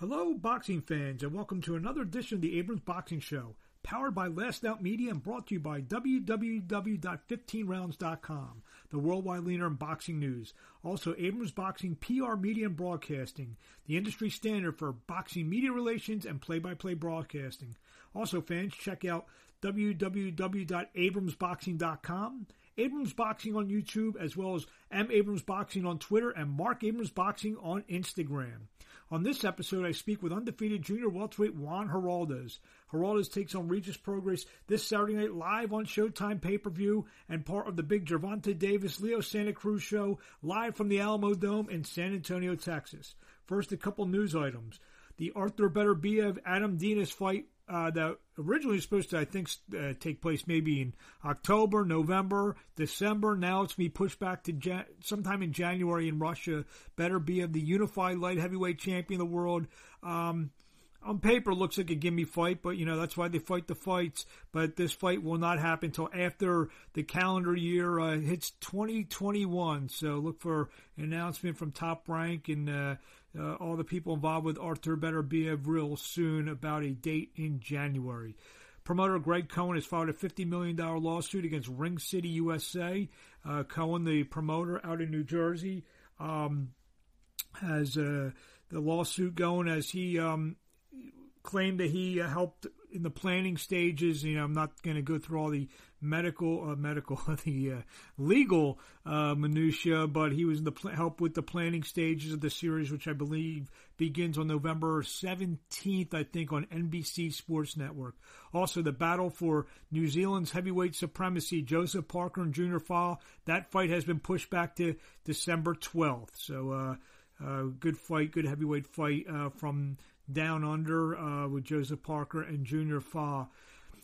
Hello, boxing fans, and welcome to another edition of the Abrams Boxing Show, powered by Last Out Media and brought to you by www.15rounds.com, the worldwide leader in boxing news. Also, Abrams Boxing PR Media and Broadcasting, the industry standard for boxing media relations and play-by-play broadcasting. Also, fans, check out www.abramsboxing.com Abrams Boxing on YouTube, as well as M. Abrams Boxing on Twitter and Mark Abrams Boxing on Instagram. On this episode, I speak with undefeated junior welterweight Juan Heraldez. Heraldez takes on Regis Prograis this Saturday night live on Showtime pay-per-view and part of the big Gervonta Davis Leo Santa Cruz show live from the Alamodome in San Antonio, Texas. First, a couple news items. The Arthur Beterbiev Adam Deines fight uh, that originally supposed to, I think, uh, take place maybe in October, November, December. Now it's pushed back to Jan- sometime in January in Russia. Beterbiev the unified light heavyweight champion of the world. Um, on paper looks like a gimme fight, but you know that's why they fight the fights. But this fight will not happen until after the calendar year uh, hits 2021. So look for an announcement from Top Rank and uh, all the people involved with Arthur Beterbiev real soon about a date in January. Promoter Greg Cohen has filed a $50 million lawsuit against Ring City USA. Uh, Cohen, the promoter out in New Jersey, um, has uh, the lawsuit going as he um, claimed that he helped in the planning stages. You know, I'm not going to go through all the medical, uh, medical, the uh, legal uh, minutia, but he was in the pl- help with the planning stages of the series, which I believe begins on November 17th, I think, on NBC Sports Network. Also, the battle for New Zealand's heavyweight supremacy, Joseph Parker and Junior Fa. That fight has been pushed back to December 12th. So. Uh, uh, good fight, good heavyweight fight uh, from down Under uh, with Joseph Parker and Junior Fa.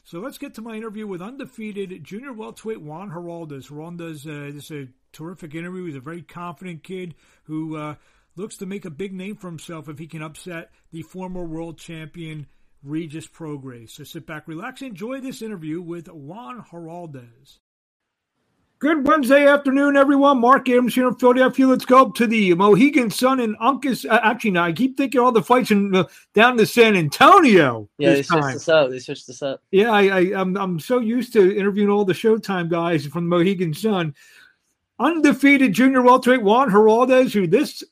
So let's get to my interview with undefeated junior welterweight Juan Heraldez. Heraldez uh, this is a terrific interview. He's a very confident kid who uh, looks to make a big name for himself if he can upset the former world champion Regis Prograis. So sit back, relax, enjoy this interview with Juan Heraldez. Good Wednesday afternoon, everyone. Mark Abrams here in Philadelphia. Let's go up to the Mohegan Sun and Uncas. Uh, actually, now I keep thinking all the fights in uh, down to San Antonio. Yeah, they switched this up. They switched us up. Yeah, I, I, I'm I'm so used to interviewing all the Showtime guys from the Mohegan Sun. Undefeated junior welterweight Juan Heraldez, who this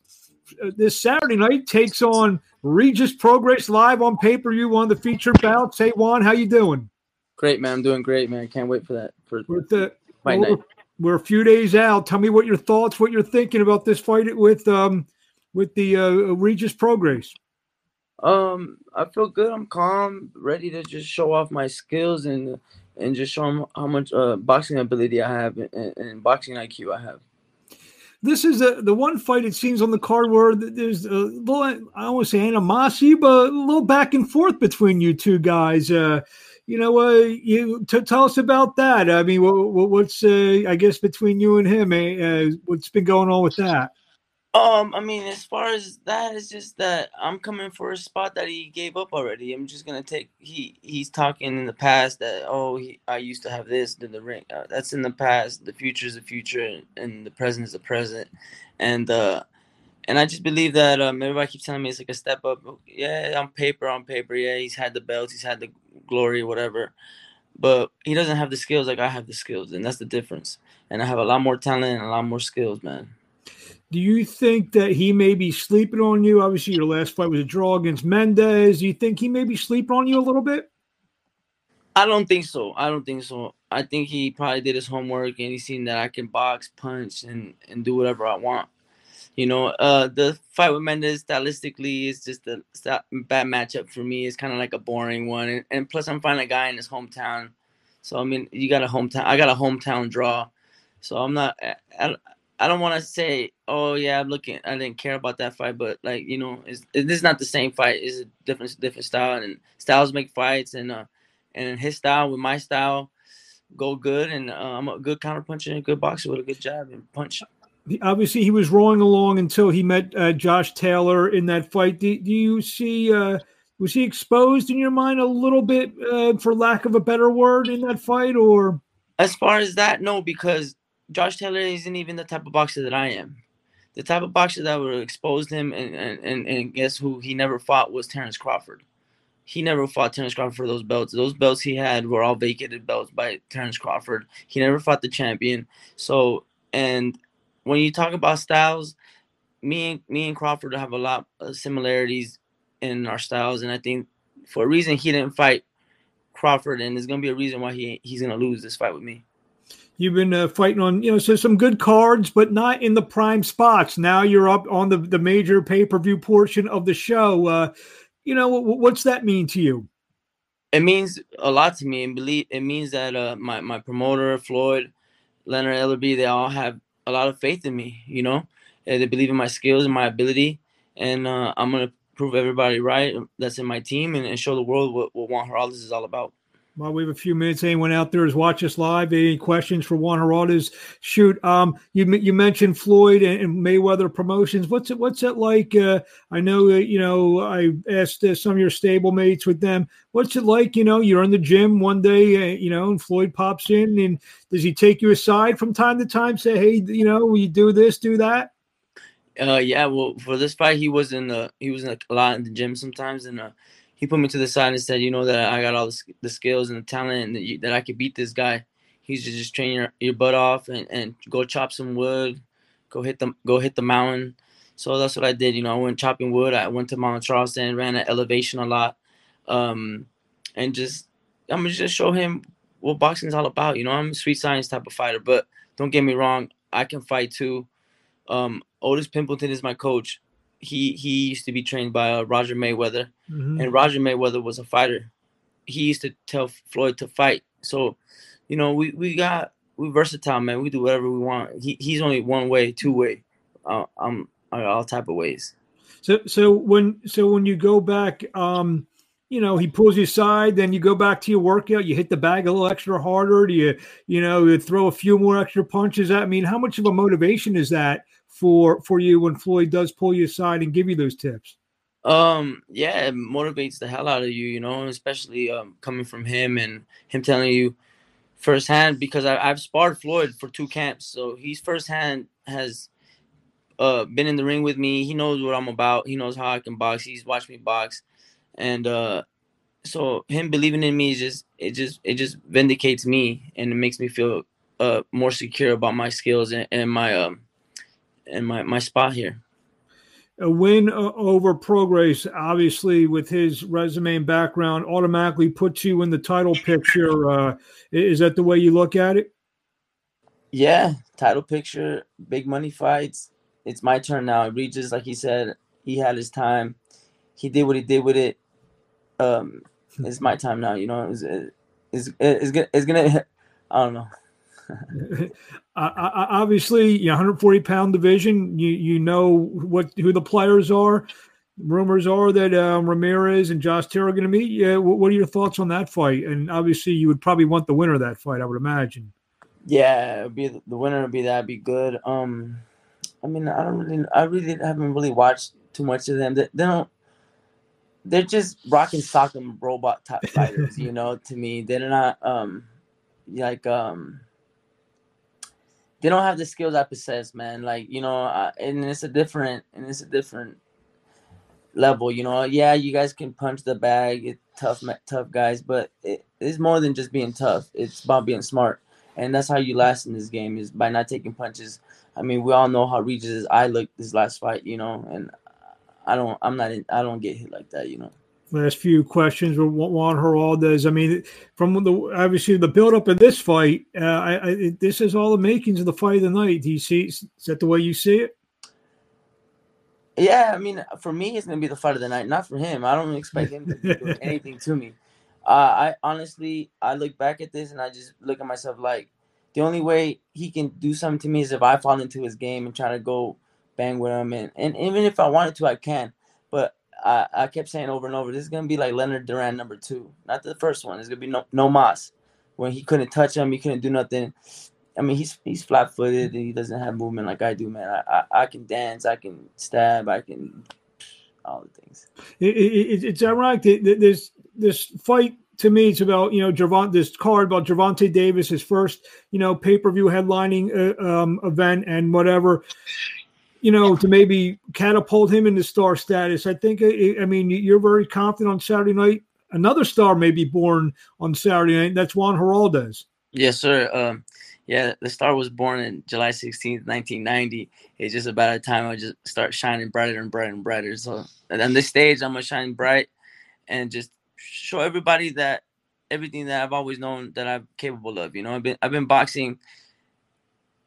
uh, this Saturday night takes on Regis Prograis live on pay per view, one of the featured bouts. Hey Juan, how you doing? Great, man. I'm doing great, man. Can't wait for that. For with the fight night we're a few days out. Tell me what your thoughts, what you're thinking about this fight with um with the uh, Regis Prograis. Um, I feel good. I'm calm, ready to just show off my skills and and just show them how much uh, boxing ability I have and, and boxing IQ I have. This is a, the one fight it seems on the card where there's a little, I don't want to say animosity, but a little back and forth between you two guys. Uh, you know, uh, you t- tell us about that. I mean, what, what's uh, I guess between you and him, eh, uh, what's been going on with that? Um, I mean, as far as that, it's just that I'm coming for a spot that he gave up already. I'm just gonna take. He he's talking in the past that oh, he, I used to have this in the ring. Uh, that's in the past. The future is the future, and the present is the present. And uh, and I just believe that um, everybody keeps telling me it's like a step up. Yeah, on paper, on paper, yeah, he's had the belts, he's had the glory, whatever. But he doesn't have the skills like I have the skills, and that's the difference. And I have a lot more talent and a lot more skills, man. Do you think that he may be sleeping on you? Obviously, your last fight was a draw against Mendez. Do you think he may be sleeping on you a little bit? I don't think so. I don't think so. I think he probably did his homework and he's seen that I can box, punch, and and do whatever I want. You know, uh, the fight with Mendes stylistically is just a bad matchup for me. It's kind of like a boring one, and, and, plus I'm finding a guy in his hometown. So I mean, you got a hometown. I got a hometown draw. So I'm not. I, I don't want to say, oh yeah, I'm looking. I didn't care about that fight, but like you know, it's, this is not the same fight. It's a different different style, and styles make fights, and uh, and his style with my style go good, and uh, I'm a good counterpuncher and a good boxer with a good jab and punch obviously he was rolling along until he met uh, Josh Taylor in that fight. Do, do you see uh, was he exposed in your mind a little bit, uh, for lack of a better word, in that fight, or? As far as that, no, because Josh Taylor isn't even the type of boxer that I am. the type of boxer that would expose him and, and, and guess who he never fought was Terrence Crawford. He never fought Terrence Crawford for those belts. Those belts he had were all vacated belts by Terrence Crawford. He never fought the champion. So and when you talk about styles, me and me and Crawford have a lot of similarities in our styles, and I think for a reason he didn't fight Crawford, and there's gonna be a reason why he he's gonna lose this fight with me. You've been uh, fighting on, you know, so some good cards, but not in the prime spots. Now you're up on the the major pay per view portion of the show. Uh, you know, what's that mean to you? It means a lot to me, and believe it means that uh, my my promoter Floyd, Leonard Ellerbe, they all have a lot of faith in me. You know, and they believe in my skills and my ability, and uh, I'm gonna prove everybody right that's in my team and, and show the world what, what Juan Heraldez is all about. While we have a few minutes, anyone out there is watch us live? Any questions for Juan Heraldez? Shoot, um, you you mentioned Floyd and, Mayweather Promotions. What's it What's it like? Uh, I know you know I asked uh, some of your stablemates with them. What's it like? You know, you're in the gym one day, uh, you know, and Floyd pops in, and does he take you aside from time to time? Say, hey, you know, you do this, do that. Uh, yeah. Well, for this fight, he was in the he was in a lot in the gym sometimes, and uh he put me to the side and said, "You know that I got all the, the skills and the talent, and that, you, that I could beat this guy. He's just, just train your, your butt off and, and go chop some wood, go hit the go hit the mountain." So that's what I did. You know, I went chopping wood. I went to Mount Charleston, ran at elevation a lot, um, and just I'm gonna just show him what boxing is all about. You know, I'm a sweet science type of fighter, but don't get me wrong, I can fight too. Um, Otis Pimpleton is my coach he he used to be trained by uh, Roger Mayweather, mm-hmm. and Roger Mayweather was a fighter. He used to tell Floyd to fight. So, you know, we we got we versatile, man. We do whatever we want. He he's only one way, two way. Uh, I'm all type of ways. So so when so when you go back, um, you know, he pulls you aside, then you go back to your workout, you hit the bag a little extra harder, do you, you know, you throw a few more extra punches. I mean, how much of a motivation is that for for you when Floyd does pull you aside and give you those tips? Um, yeah, it motivates the hell out of you, you know, especially um, coming from him and him telling you firsthand because I, I've sparred Floyd for two camps, so he's firsthand has uh been in the ring with me. He knows what I'm about. He knows how I can box. He's watched me box, and uh, so him believing in me is just it just it just vindicates me and it makes me feel uh more secure about my skills and, and my um in my, my spot here. A win uh, over Prograis, obviously, with his resume and background, automatically puts you in the title picture. Uh, is that the way you look at it? Yeah, title picture, big money fights. It's my turn now. Regis, like he said, he had his time. He did what he did with it. Um, it's my time now. You know, it's it's, it's, it's, it's gonna. I don't know. uh, obviously, you know, 140 pound division. You you know what who the players are. Rumors are that um, Ramirez and Josh Taylor are going to meet. Yeah, what, what, are your thoughts on that fight? And obviously, you would probably want the winner of that fight. I would imagine. Yeah, be the winner would be that. Be good. Um, I mean, I don't really, I really haven't really watched too much of them. They, they don't. They're just rock and sock and robot type fighters, you know. To me, they're not um like um they don't have the skills I possess, man. Like you know, uh, and it's a different and it's a different level. You know, yeah, you guys can punch the bag, it's tough, tough guys, but it, it's more than just being tough. It's about being smart, and that's how you last in this game is by not taking punches. I mean, we all know how Regis' eye looked this last fight, you know, and I don't, I'm not, in, I don't get hit like that, you know last few questions with Juan Heraldez. I mean, from the obviously the build-up of this fight, uh, I, I, this is all the makings of the fight of the night. Do you see? Is that the way you see it? Yeah, I mean, for me, it's gonna be the fight of the night. Not for him. I don't expect him to do anything to me. Uh, I honestly, I look back at this and I just look at myself like the only way he can do something to me is if I fall into his game and try to go bang with him. And, and even if I wanted to, I can. But I, I kept saying over and over, this is gonna be like Leonard Duran number two, not the first one. It's gonna be no no Mas, when he couldn't touch him, he couldn't do nothing. I mean, he's he's flat footed. He doesn't have movement like I do, man. I, I, I can dance, I can stab, I can all the things. It, it, it's ironic that this this fight to me, it's about you know Javon this card about Gervonta Davis, his first you know pay per view headlining uh, um, event and whatever you know, to maybe catapult him into star status. I think, I mean, you're very confident on Saturday night. Another star may be born on Saturday night. That's Juan Heraldez. Yes, sir. Um, yeah, the star was born in July 16th, 1990. It's just about a time I just start shining brighter and brighter and brighter. So on this stage, I'm gonna shine bright and just show everybody that everything that I've always known that I'm capable of. You know, I've been I've been boxing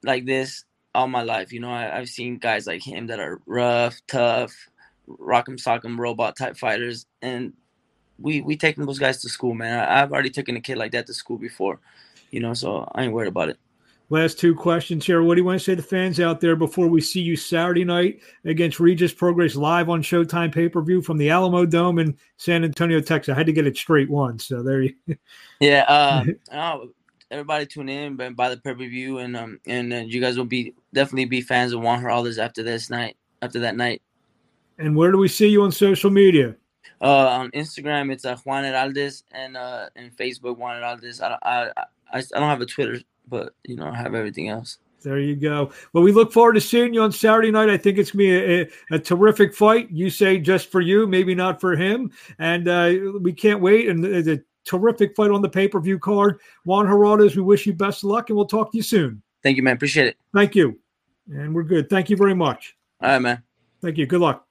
like this all my life. You know, I, have seen guys like him that are rough, tough, rock'em sock'em robot type fighters, and we we taking those guys to school, man. I, I've already taken a kid like that to school before, you know, so I ain't worried about it. Last two questions here. What do you want to say to fans out there before we see you Saturday night against Regis Prograis live on Showtime pay per view from the Alamodome in San Antonio, Texas? I had to get it straight once, so there you. yeah, uh, oh, everybody tune in and buy the pay per view, and um, and uh, you guys will be definitely be fans of Juan Heraldez after this night, after that night. And where do we see you on social media? Uh, on Instagram, it's uh, Juan Heraldez, and uh, and Facebook, Juan Heraldez. I, I, I, I don't have a Twitter but you know, I have everything else. There you go. Well, we look forward to seeing you on Saturday night. I think it's going to be a, a, terrific fight. You say just for you, maybe not for him. And uh, we can't wait. And the terrific fight on the pay per view card. Juan Heraldez, we wish you best of luck and we'll talk to you soon. Thank you, man. Appreciate it. Thank you. And we're good. Thank you very much. All right, man. Thank you. Good luck.